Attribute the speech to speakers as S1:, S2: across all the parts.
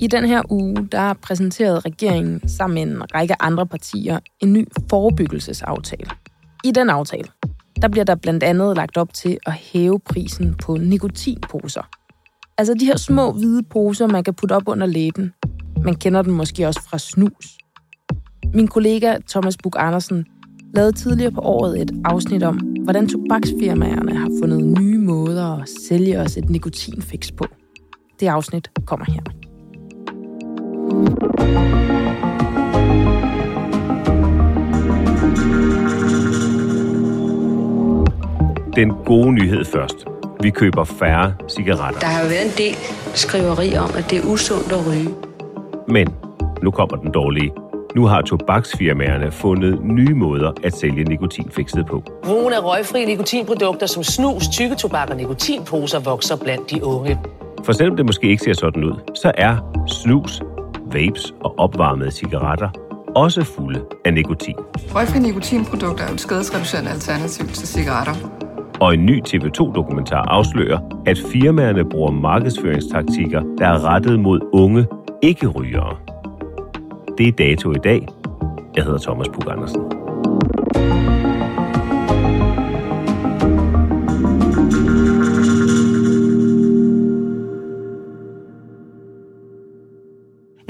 S1: I den her uge, der præsenterede regeringen sammen med en række andre partier en ny forebyggelsesaftale. I den aftale, der bliver der blandt andet lagt op til at hæve prisen på nikotinposer. Altså de her små hvide poser, man kan putte op under læben. Man kender dem måske også fra snus. Min kollega Thomas Bug Andersen lavede tidligere på året et afsnit om, hvordan tobaksfirmaerne har fundet nye måder at sælge os et nikotinfix på. Det afsnit kommer her.
S2: Den gode nyhed først. Vi køber færre cigaretter.
S3: Der har jo været en del skriveri om, at det er usundt at ryge.
S2: Men nu kommer den dårlige. Nu har tobaksfirmaerne fundet nye måder at sælge nikotinfikset på.
S4: Brugen af røgfri nikotinprodukter som snus, tykketobak og nikotinposer vokser blandt de unge.
S2: For selvom det måske ikke ser sådan ud, så er snus, vapes og opvarmede cigaretter også fulde af nikotin.
S5: Røgfri nikotinprodukter er jo et skadesreducerende alternativ til cigaretter.
S2: Og en ny TV2-dokumentar afslører, at firmaerne bruger markedsføringstaktikker, der er rettet mod unge ikke-rygere. Det er dato i dag. Jeg hedder Thomas Pug Andersen.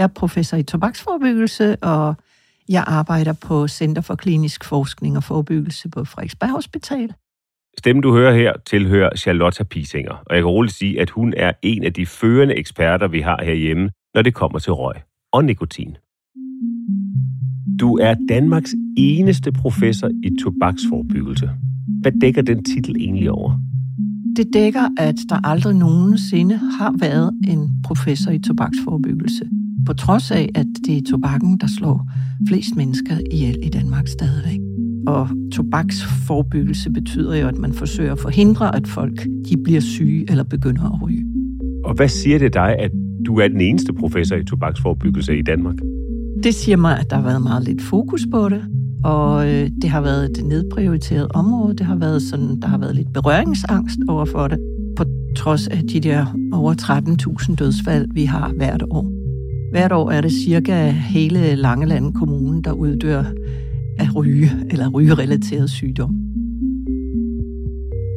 S6: Er professor i tobaksforbyggelse, og jeg arbejder på Center for Klinisk Forskning og Forebyggelse på Frederiksberg Hospital.
S2: Stemmen, du hører her, tilhører Charlotte Pisinger, og jeg kan roligt sige, at hun er en af de førende eksperter, vi har herhjemme, når det kommer til røg og nikotin. Du er Danmarks eneste professor i tobaksforbyggelse. Hvad dækker den titel egentlig over?
S6: Det dækker, at der aldrig nogensinde har været en professor i tobaksforebyggelse. På trods af, at det er tobakken, der slår flest mennesker ihjel i Danmark stadigvæk. Og tobaksforebyggelse betyder jo, at man forsøger at forhindre, at folk de bliver syge eller begynder at ryge.
S2: Og hvad siger det dig, at du er den eneste professor i tobaksforebyggelse i Danmark?
S6: Det siger mig, at der har været meget lidt fokus på det, og øh, det har været et nedprioriteret område. Det har været sådan, der har været lidt berøringsangst over for det, på trods af de der over 13.000 dødsfald, vi har hvert år. Hvert år er det cirka hele Langeland Kommune, der uddør af ryge eller rygerelateret sygdom.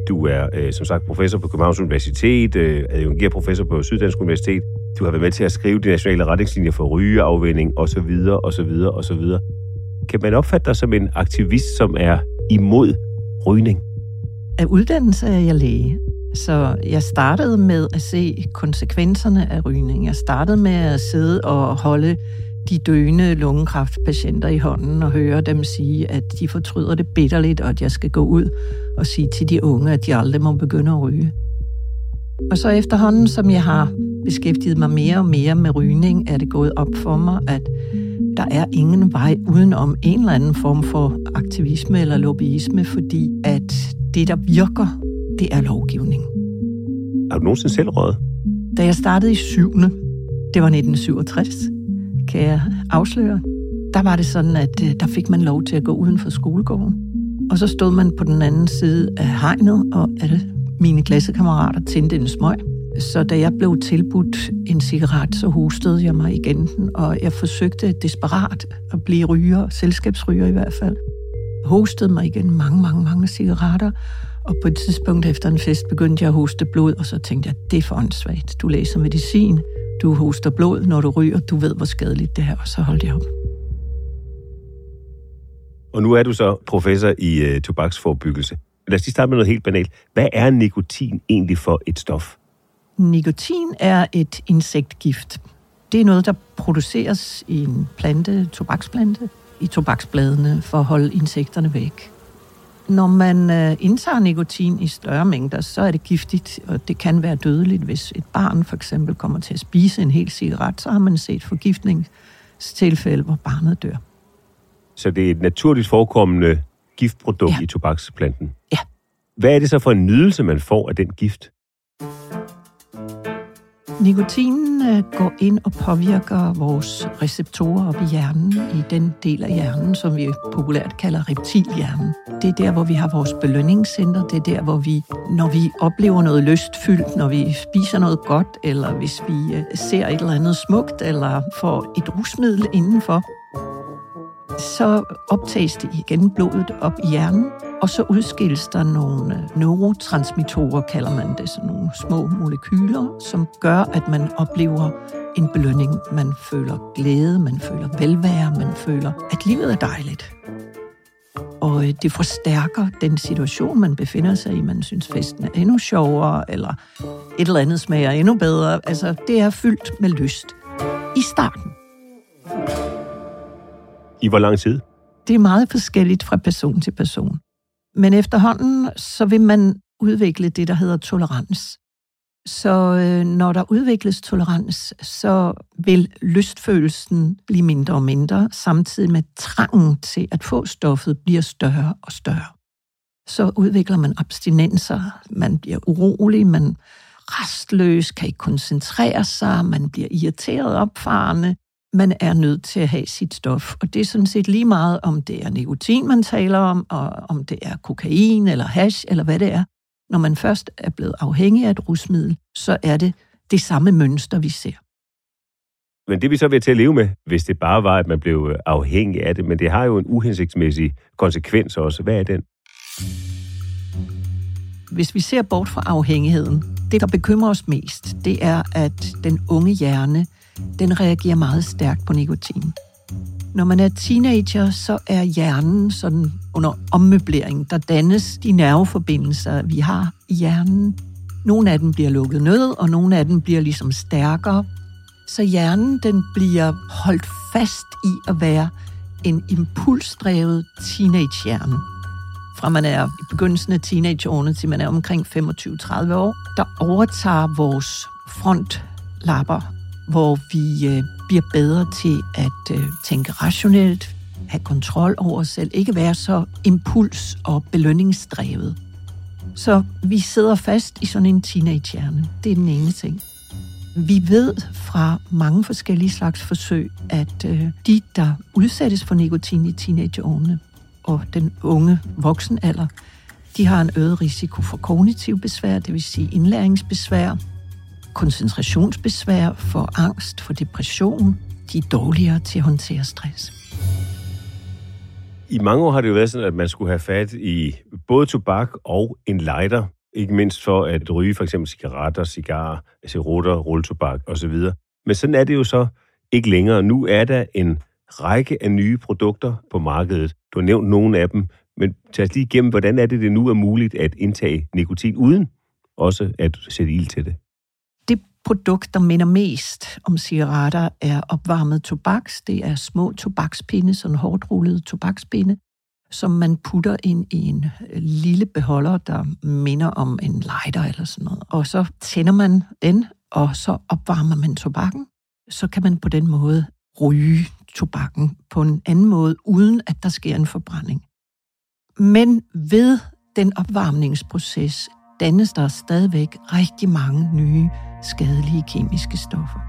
S2: Du er øh, som sagt professor på Københavns Universitet, øh, adjungeret professor på Syddansk Universitet. Du har været med til at skrive de nationale retningslinjer for rygeafvænding osv. osv. osv. Kan man opfatte dig som en aktivist, som er imod rygning?
S6: Af uddannelse er jeg læge, så jeg startede med at se konsekvenserne af rygning. Jeg startede med at sidde og holde de døende lungekræftpatienter i hånden og høre dem sige, at de fortryder det bitterligt, og at jeg skal gå ud og sige til de unge, at de aldrig må begynde at ryge. Og så efterhånden, som jeg har beskæftiget mig mere og mere med rygning, er det gået op for mig, at der er ingen vej udenom en eller anden form for aktivisme eller lobbyisme, fordi at det, der virker, det er lovgivning.
S2: Har du nogensinde selv røget?
S6: Da jeg startede i syvende, det var 1967, kan jeg afsløre, der var det sådan, at øh, der fik man lov til at gå uden for skolegården. Og så stod man på den anden side af hegnet, og alle mine klassekammerater tændte en smøg. Så da jeg blev tilbudt en cigaret, så hostede jeg mig igen, og jeg forsøgte desperat at blive ryger, selskabsryger i hvert fald. Hostede mig igen mange, mange, mange cigaretter, og på et tidspunkt efter en fest begyndte jeg at hoste blod, og så tænkte jeg, det er for åndssvagt. Du læser medicin, du hoster blod, når du ryger, du ved, hvor skadeligt det er, og så holdt jeg op.
S2: Og nu er du så professor i øh, tobaksforbyggelse. Lad os lige starte med noget helt banalt. Hvad er nikotin egentlig for et stof?
S6: Nikotin er et insektgift. Det er noget, der produceres i en plante, tobaksplante, i tobaksbladene for at holde insekterne væk. Når man øh, indtager nikotin i større mængder, så er det giftigt, og det kan være dødeligt. Hvis et barn for eksempel kommer til at spise en hel cigaret, så har man set forgiftningstilfælde, hvor barnet dør.
S2: Så det er et naturligt forekommende giftprodukt ja. i tobaksplanten?
S6: Ja.
S2: Hvad er det så for en nydelse, man får af den gift?
S6: Nikotinen øh, går ind og påvirker vores receptorer op i hjernen, i den del af hjernen, som vi populært kalder reptilhjernen. Det er der, hvor vi har vores belønningscenter. Det er der, hvor vi, når vi oplever noget lystfyldt, når vi spiser noget godt, eller hvis vi øh, ser et eller andet smukt, eller får et rusmiddel indenfor, så optages det igen blodet op i hjernen, og så udskilles der nogle neurotransmittorer, kalder man det, sådan nogle små molekyler, som gør, at man oplever en belønning. Man føler glæde, man føler velvære, man føler, at livet er dejligt. Og øh, det forstærker den situation, man befinder sig i. Man synes, festen er endnu sjovere, eller et eller andet smager endnu bedre. Altså, det er fyldt med lyst i starten.
S2: I hvor lang tid?
S6: Det er meget forskelligt fra person til person. Men efterhånden, så vil man udvikle det, der hedder tolerans. Så øh, når der udvikles tolerans, så vil lystfølelsen blive mindre og mindre, samtidig med trangen til at få stoffet bliver større og større. Så udvikler man abstinenser, man bliver urolig, man restløs, kan ikke koncentrere sig, man bliver irriteret opfarende, man er nødt til at have sit stof. Og det er sådan set lige meget, om det er nikotin, man taler om, og om det er kokain eller hash, eller hvad det er. Når man først er blevet afhængig af et rusmiddel, så er det det samme mønster, vi ser.
S2: Men det vi så vil til at leve med, hvis det bare var, at man blev øh, afhængig af det, men det har jo en uhensigtsmæssig konsekvens også. Hvad er den?
S6: Hvis vi ser bort fra afhængigheden, det der bekymrer os mest, det er, at den unge hjerne den reagerer meget stærkt på nikotin. Når man er teenager, så er hjernen sådan under ommøblering. Der dannes de nerveforbindelser, vi har i hjernen. Nogle af dem bliver lukket ned, og nogle af dem bliver ligesom stærkere. Så hjernen den bliver holdt fast i at være en impulsdrevet teenagehjerne. Fra man er i begyndelsen af teenageårene til man er omkring 25-30 år, der overtager vores frontlapper hvor vi øh, bliver bedre til at øh, tænke rationelt, have kontrol over os selv, ikke være så impuls- og belønningsdrevet. Så vi sidder fast i sådan en teenagehjerne. Det er den ene ting. Vi ved fra mange forskellige slags forsøg, at øh, de, der udsættes for nikotin i teenageårene og den unge voksenalder, de har en øget risiko for kognitiv besvær, det vil sige indlæringsbesvær, koncentrationsbesvær, for angst, for depression. De er dårligere til at håndtere stress.
S2: I mange år har det jo været sådan, at man skulle have fat i både tobak og en lighter. Ikke mindst for at ryge for eksempel cigaretter, cigarer, cerutter, rulletobak osv. Men sådan er det jo så ikke længere. Nu er der en række af nye produkter på markedet. Du har nævnt nogle af dem, men tag os lige igennem, hvordan er det, det nu er muligt at indtage nikotin uden også at sætte ild til det?
S6: Produkt, der minder mest om cigaretter, er opvarmet tobaks. Det er små tobakspinde, sådan hårdt rullede tobakspinde, som man putter ind i en øh, lille beholder, der minder om en lighter eller sådan noget. Og så tænder man den, og så opvarmer man tobakken. Så kan man på den måde ryge tobakken på en anden måde, uden at der sker en forbrænding. Men ved den opvarmningsproces dannes der stadigvæk rigtig mange nye skadelige kemiske stoffer.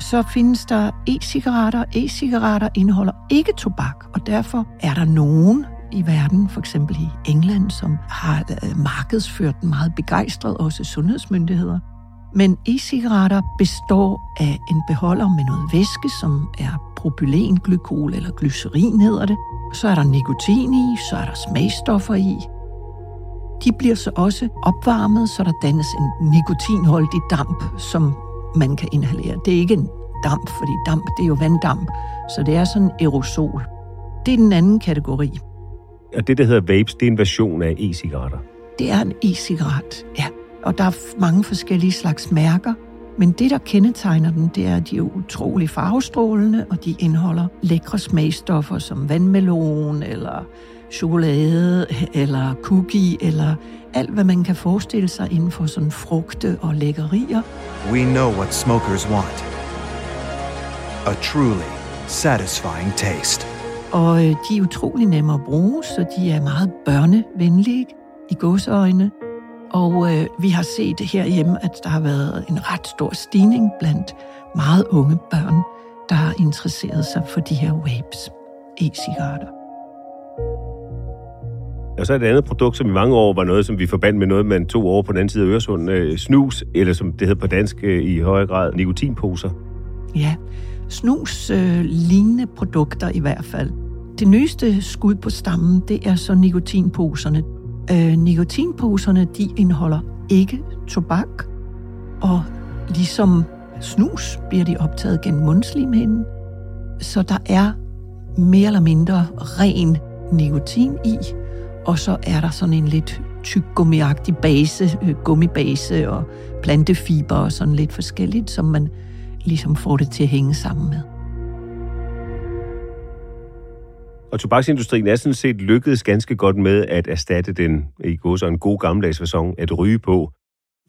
S6: Så findes der e-cigaretter. E-cigaretter indeholder ikke tobak, og derfor er der nogen i verden, for eksempel i England, som har øh, markedsført den meget begejstret, også sundhedsmyndigheder. Men e-cigaretter består af en beholder med noget væske, som er propylenglykol eller glycerin hedder det. Så er der nikotin i, så er der smagstoffer i. De bliver så også opvarmet, så der dannes en nikotinholdig damp, som man kan inhalere. Det er ikke en damp, fordi damp det er jo vanddamp, så det er sådan en aerosol. Det er den anden kategori.
S2: Og det, der hedder vapes, det er en version af e-cigaretter.
S6: Det er en e-cigaret, ja. Og der er mange forskellige slags mærker. Men det, der kendetegner dem, det er, at de er utrolig farvestrålende, og de indeholder lækre smagstoffer som vandmelon, eller chokolade, eller cookie, eller alt, hvad man kan forestille sig inden for sådan frugte og lækkerier.
S7: We know what smokers want. A truly satisfying taste.
S6: Og øh, de er utrolig nemme at bruge, så de er meget børnevenlige i gåseøjne. Og øh, vi har set herhjemme, at der har været en ret stor stigning blandt meget unge børn, der har interesseret sig for de her vapes, e-cigaretter.
S2: Og så er et andet produkt, som i mange år var noget, som vi forbandt med noget, man tog over på den anden side af Øresund. Øh, snus, eller som det hedder på dansk øh, i højere grad, nikotinposer.
S6: Ja, snus øh, lignende produkter i hvert fald. Det nyeste skud på stammen, det er så nikotinposerne. Øh, nikotinposerne, de indeholder ikke tobak, og ligesom snus bliver de optaget gennem mundslimhinden. Så der er mere eller mindre ren nikotin i, og så er der sådan en lidt tyk gummiagtig base, øh, gummibase og plantefiber og sådan lidt forskelligt, som man ligesom får det til at hænge sammen med.
S2: Og tobaksindustrien er sådan set lykkedes ganske godt med at erstatte den, i går så en god gammeldags fasong, at ryge på.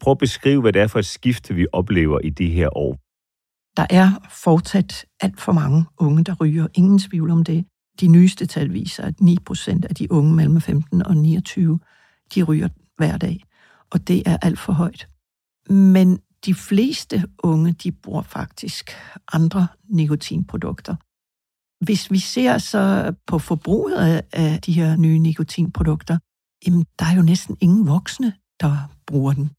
S2: Prøv at beskrive, hvad det er for et skift, vi oplever i de her år.
S6: Der er fortsat alt for mange unge, der ryger. Ingen tvivl om det. De nyeste tal viser, at 9 procent af de unge mellem 15 og 29, de ryger hver dag. Og det er alt for højt. Men de fleste unge, de bruger faktisk andre nikotinprodukter. Hvis vi ser så på forbruget af de her nye nikotinprodukter, jamen, der er jo næsten ingen voksne, der bruger den.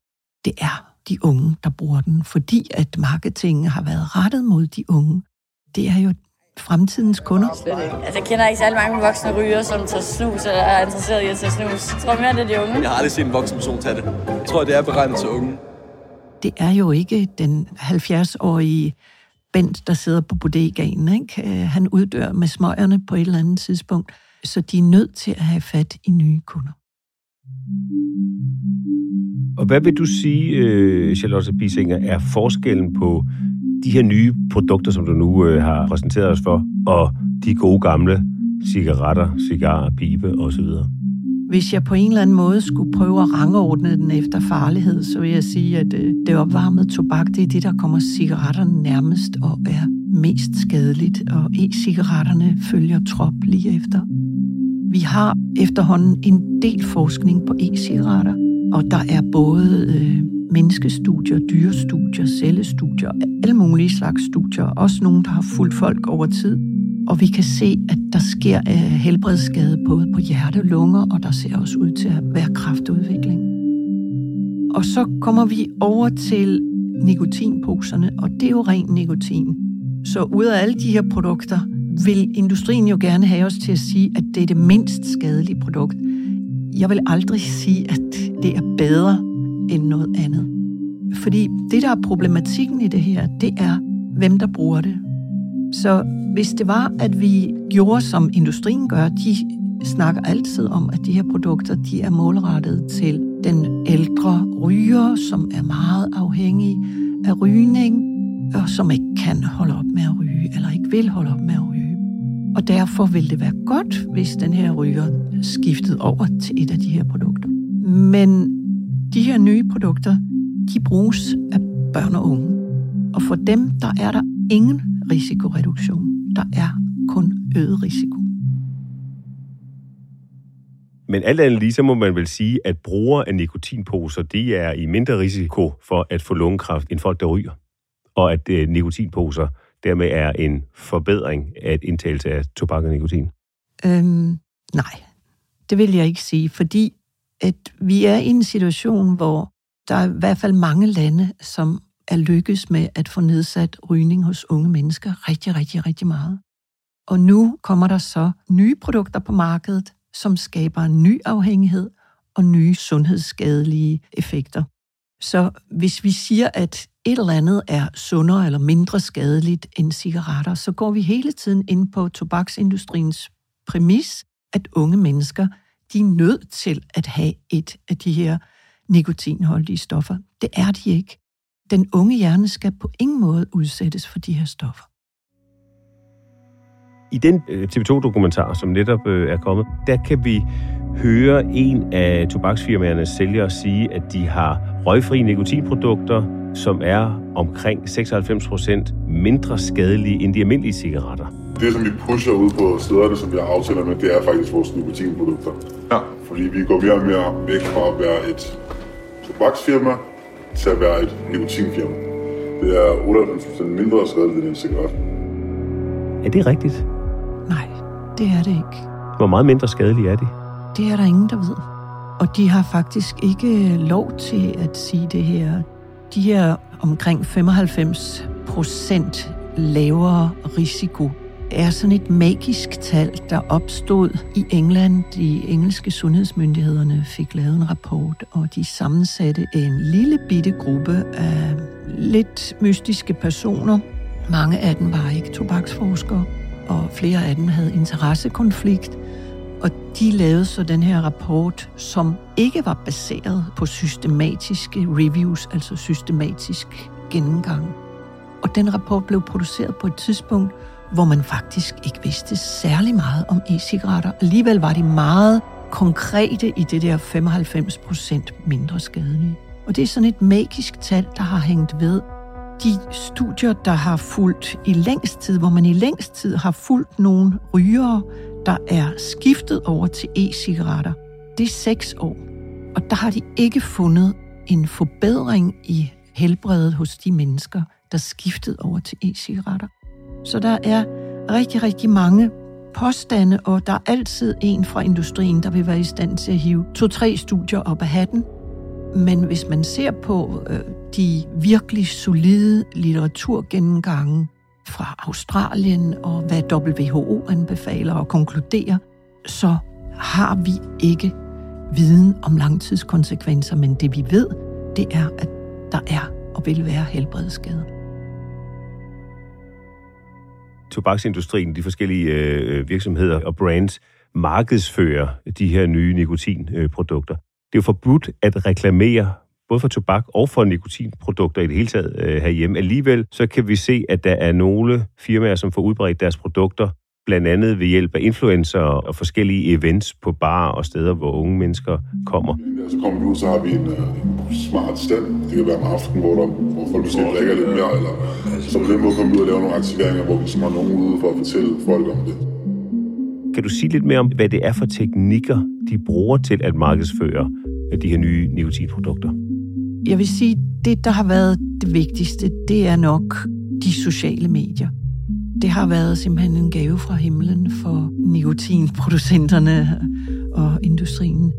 S6: Det er de unge, der bruger den, fordi at marketingen har været rettet mod de unge. Det er jo fremtidens kunder.
S8: Altså, jeg kender ikke særlig mange voksne ryger, som tager snus eller er interesseret i at tage snus. Jeg tror mere, det er de unge.
S9: Jeg har aldrig set en voksen person tage det. Jeg tror, det er beregnet til unge.
S6: Det er jo ikke den 70-årige Bent, der sidder på bodegaen. Ikke? Han uddør med smøgerne på et eller andet tidspunkt. Så de er nødt til at have fat i nye kunder.
S2: Og hvad vil du sige, øh, Charlotte Bisinger, er forskellen på de her nye produkter, som du nu øh, har præsenteret os for, og de gode gamle cigaretter, cigarer, pibe osv.?
S6: Hvis jeg på en eller anden måde skulle prøve at rangordne den efter farlighed, så vil jeg sige, at øh, det opvarmede tobak, det er det, der kommer cigaretterne nærmest og er mest skadeligt, og e-cigaretterne følger trop lige efter. Vi har efterhånden en del forskning på e-cigaretter, og der er både øh, menneskestudier, dyrestudier, cellestudier, alle mulige slags studier, også nogle, der har fulgt folk over tid. Og vi kan se, at der sker øh, helbredsskade både på hjerte og lunger, og der ser også ud til at være kraftudvikling. Og så kommer vi over til nikotinposerne, og det er jo ren nikotin. Så ud af alle de her produkter, vil industrien jo gerne have os til at sige, at det er det mindst skadelige produkt. Jeg vil aldrig sige, at det er bedre end noget andet. Fordi det, der er problematikken i det her, det er, hvem der bruger det. Så hvis det var, at vi gjorde, som industrien gør, de snakker altid om, at de her produkter, de er målrettet til den ældre ryger, som er meget afhængig af rygning, og som ikke kan holde op med at ryge, eller ikke vil holde op med at ryge. Og derfor vil det være godt, hvis den her ryger skiftede over til et af de her produkter. Men de her nye produkter, de bruges af børn og unge. Og for dem, der er der ingen risikoreduktion. Der er kun øget risiko.
S2: Men alt andet lige, så må man vel sige, at brugere af nikotinposer, de er i mindre risiko for at få lungekræft end folk, der ryger. Og at øh, nikotinposer dermed er en forbedring af et indtagelse af tobak og nikotin.
S6: Øhm, nej, det vil jeg ikke sige, fordi at vi er i en situation, hvor Der er i hvert fald mange lande, som er lykkes med at få nedsat rygning hos unge mennesker rigtig, rigtig, rigtig meget. Og nu kommer der så nye produkter på markedet, som skaber en ny afhængighed og nye sundhedsskadelige effekter. Så hvis vi siger, at et eller andet er sundere eller mindre skadeligt end cigaretter, så går vi hele tiden ind på tobaksindustriens præmis, at unge mennesker de er nødt til at have et af de her nikotinholdige stoffer. Det er de ikke. Den unge hjerne skal på ingen måde udsættes for de her stoffer.
S2: I den øh, TV2-dokumentar, som netop øh, er kommet, der kan vi høre en af tobaksfirmaernes sælgere sige, at de har røgfri nikotinprodukter, som er omkring 96 procent mindre skadelige end de almindelige cigaretter.
S10: Det, som vi pusher ud på stederne, som vi har aftaler med, det er faktisk vores nikotinprodukter. Ja. Fordi vi går mere og mere væk fra at være et tobaksfirma til at være et nikotinfirma. Det er 98% mindre skadeligt end en cigaret.
S2: Er det rigtigt?
S6: Nej, det er det ikke.
S2: Hvor meget mindre skadelige er de?
S6: Det er der ingen, der ved. Og de har faktisk ikke lov til at sige det her. De her omkring 95 procent lavere risiko er sådan et magisk tal, der opstod i England. De engelske sundhedsmyndighederne fik lavet en rapport, og de sammensatte en lille bitte gruppe af lidt mystiske personer. Mange af dem var ikke tobaksforskere, og flere af dem havde interessekonflikt. Og de lavede så den her rapport, som ikke var baseret på systematiske reviews, altså systematisk gennemgang. Og den rapport blev produceret på et tidspunkt, hvor man faktisk ikke vidste særlig meget om e-cigaretter. Alligevel var de meget konkrete i det der 95 procent mindre skadelige. Og det er sådan et magisk tal, der har hængt ved. De studier, der har fulgt i længst tid, hvor man i længst tid har fulgt nogle rygere, der er skiftet over til e-cigaretter, det er seks år. Og der har de ikke fundet en forbedring i helbredet hos de mennesker, der skiftede over til e-cigaretter. Så der er rigtig, rigtig mange påstande, og der er altid en fra industrien, der vil være i stand til at hive to-tre studier op af hatten. Men hvis man ser på øh, de virkelig solide litteraturgennemgange fra Australien og hvad WHO anbefaler og konkluderer, så har vi ikke viden om langtidskonsekvenser, men det vi ved, det er, at der er og vil være helbredsskader
S2: tobaksindustrien, de forskellige øh, øh, virksomheder og brands, markedsfører de her nye nikotinprodukter. Det er jo forbudt at reklamere både for tobak og for nikotinprodukter i det hele taget øh, herhjemme. Alligevel så kan vi se, at der er nogle firmaer, som får udbredt deres produkter, blandt andet ved hjælp af influencer og forskellige events på bar og steder, hvor unge mennesker kommer.
S10: Så kommer vi ud, så har vi en, øh, en smart stand. Det kan være om aftenen, hvor, der, hvor folk måske drikker lidt mere, eller så på den måde kommer vi ud og lave nogle aktiveringer, hvor vi så har nogen ude for at fortælle folk om det.
S2: Kan du sige lidt mere om, hvad det er for teknikker, de bruger til at markedsføre de her nye nikotinprodukter?
S6: Jeg vil sige, det, der har været det vigtigste, det er nok de sociale medier. Det har været simpelthen en gave fra himlen for nikotinproducenterne og industrien,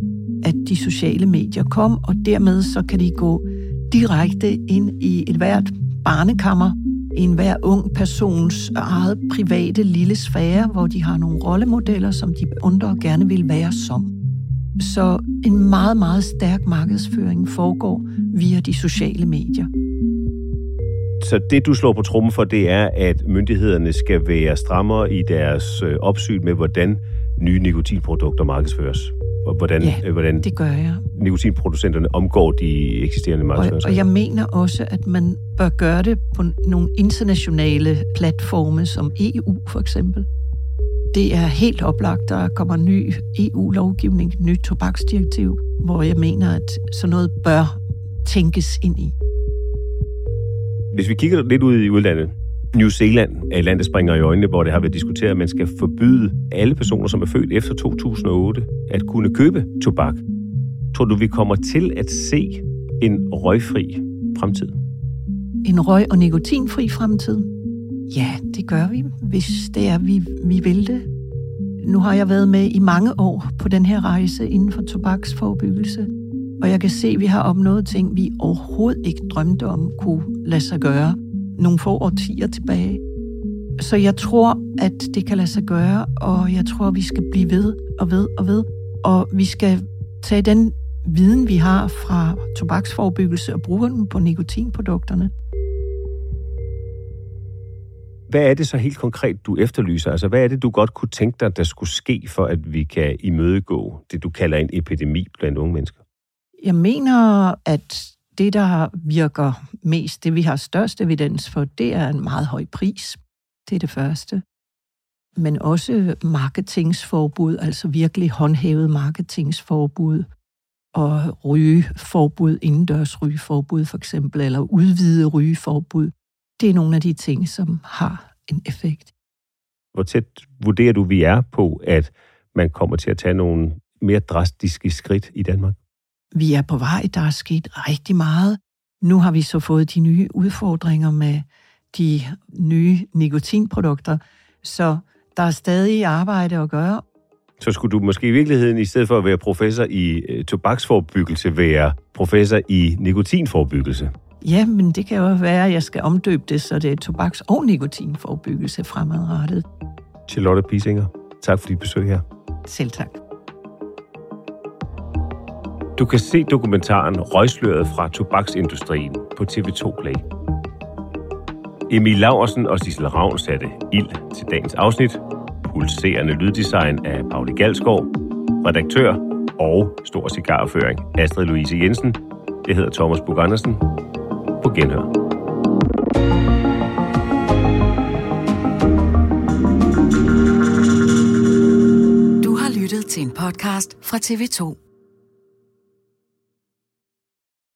S6: at de sociale medier kom, og dermed så kan de gå direkte ind i et hvert barnekammer, en hver ung persons eget private lille sfære, hvor de har nogle rollemodeller, som de undrer gerne vil være som. Så en meget, meget stærk markedsføring foregår via de sociale medier.
S2: Så det, du slår på trummen for, det er, at myndighederne skal være strammere i deres øh, opsyn med, hvordan nye nikotinprodukter markedsføres. Og hvordan,
S6: ja,
S2: øh, hvordan
S6: det gør jeg.
S2: nikotinproducenterne omgår de eksisterende markedsføringer.
S6: Og, og jeg mener også, at man bør gøre det på nogle internationale platforme, som EU for eksempel. Det er helt oplagt, der kommer ny EU-lovgivning, nyt tobaksdirektiv, hvor jeg mener, at sådan noget bør tænkes ind i.
S2: Hvis vi kigger lidt ud i udlandet, New Zealand er et land, der springer i øjnene, hvor det har været diskuteret, at man skal forbyde alle personer, som er født efter 2008, at kunne købe tobak. Tror du, vi kommer til at se en røgfri fremtid?
S6: En røg- og nikotinfri fremtid? Ja, det gør vi, hvis det er, vi, vi vil det. Nu har jeg været med i mange år på den her rejse inden for tobaksforbyggelse. Og jeg kan se, at vi har opnået ting, vi overhovedet ikke drømte om kunne lade sig gøre nogle få årtier tilbage. Så jeg tror, at det kan lade sig gøre, og jeg tror, vi skal blive ved og ved og ved. Og vi skal tage den viden, vi har fra tobaksforbyggelse og bruge den på nikotinprodukterne.
S2: Hvad er det så helt konkret, du efterlyser? Altså, hvad er det, du godt kunne tænke dig, der skulle ske, for at vi kan imødegå det, du kalder en epidemi blandt unge mennesker?
S6: Jeg mener, at det, der virker mest, det vi har størst evidens for, det er en meget høj pris. Det er det første. Men også marketingsforbud, altså virkelig håndhævet marketingsforbud og rygeforbud, indendørs rygeforbud for eksempel, eller udvide rygeforbud. Det er nogle af de ting, som har en effekt.
S2: Hvor tæt vurderer du, vi er på, at man kommer til at tage nogle mere drastiske skridt i Danmark?
S6: Vi er på vej. Der er sket rigtig meget. Nu har vi så fået de nye udfordringer med de nye nikotinprodukter, så der er stadig arbejde at gøre.
S2: Så skulle du måske i virkeligheden, i stedet for at være professor i øh, tobaksforbyggelse, være professor i nikotinforbyggelse?
S6: Ja, men det kan jo være, at jeg skal omdøbe det, så det er tobaks- og nikotinforbyggelse fremadrettet.
S2: Charlotte Pisinger, tak for dit besøg her.
S6: Selv tak.
S2: Du kan se dokumentaren Røgsløret fra tobaksindustrien på TV2 Play. Emil Laursen og Sissel Ravn satte ild til dagens afsnit. Pulserende lyddesign af Pauli Galskov. Redaktør og stor cigarføring Astrid Louise Jensen. Jeg hedder Thomas Bug Andersen. På genhør.
S11: Du har lyttet til en podcast fra TV2.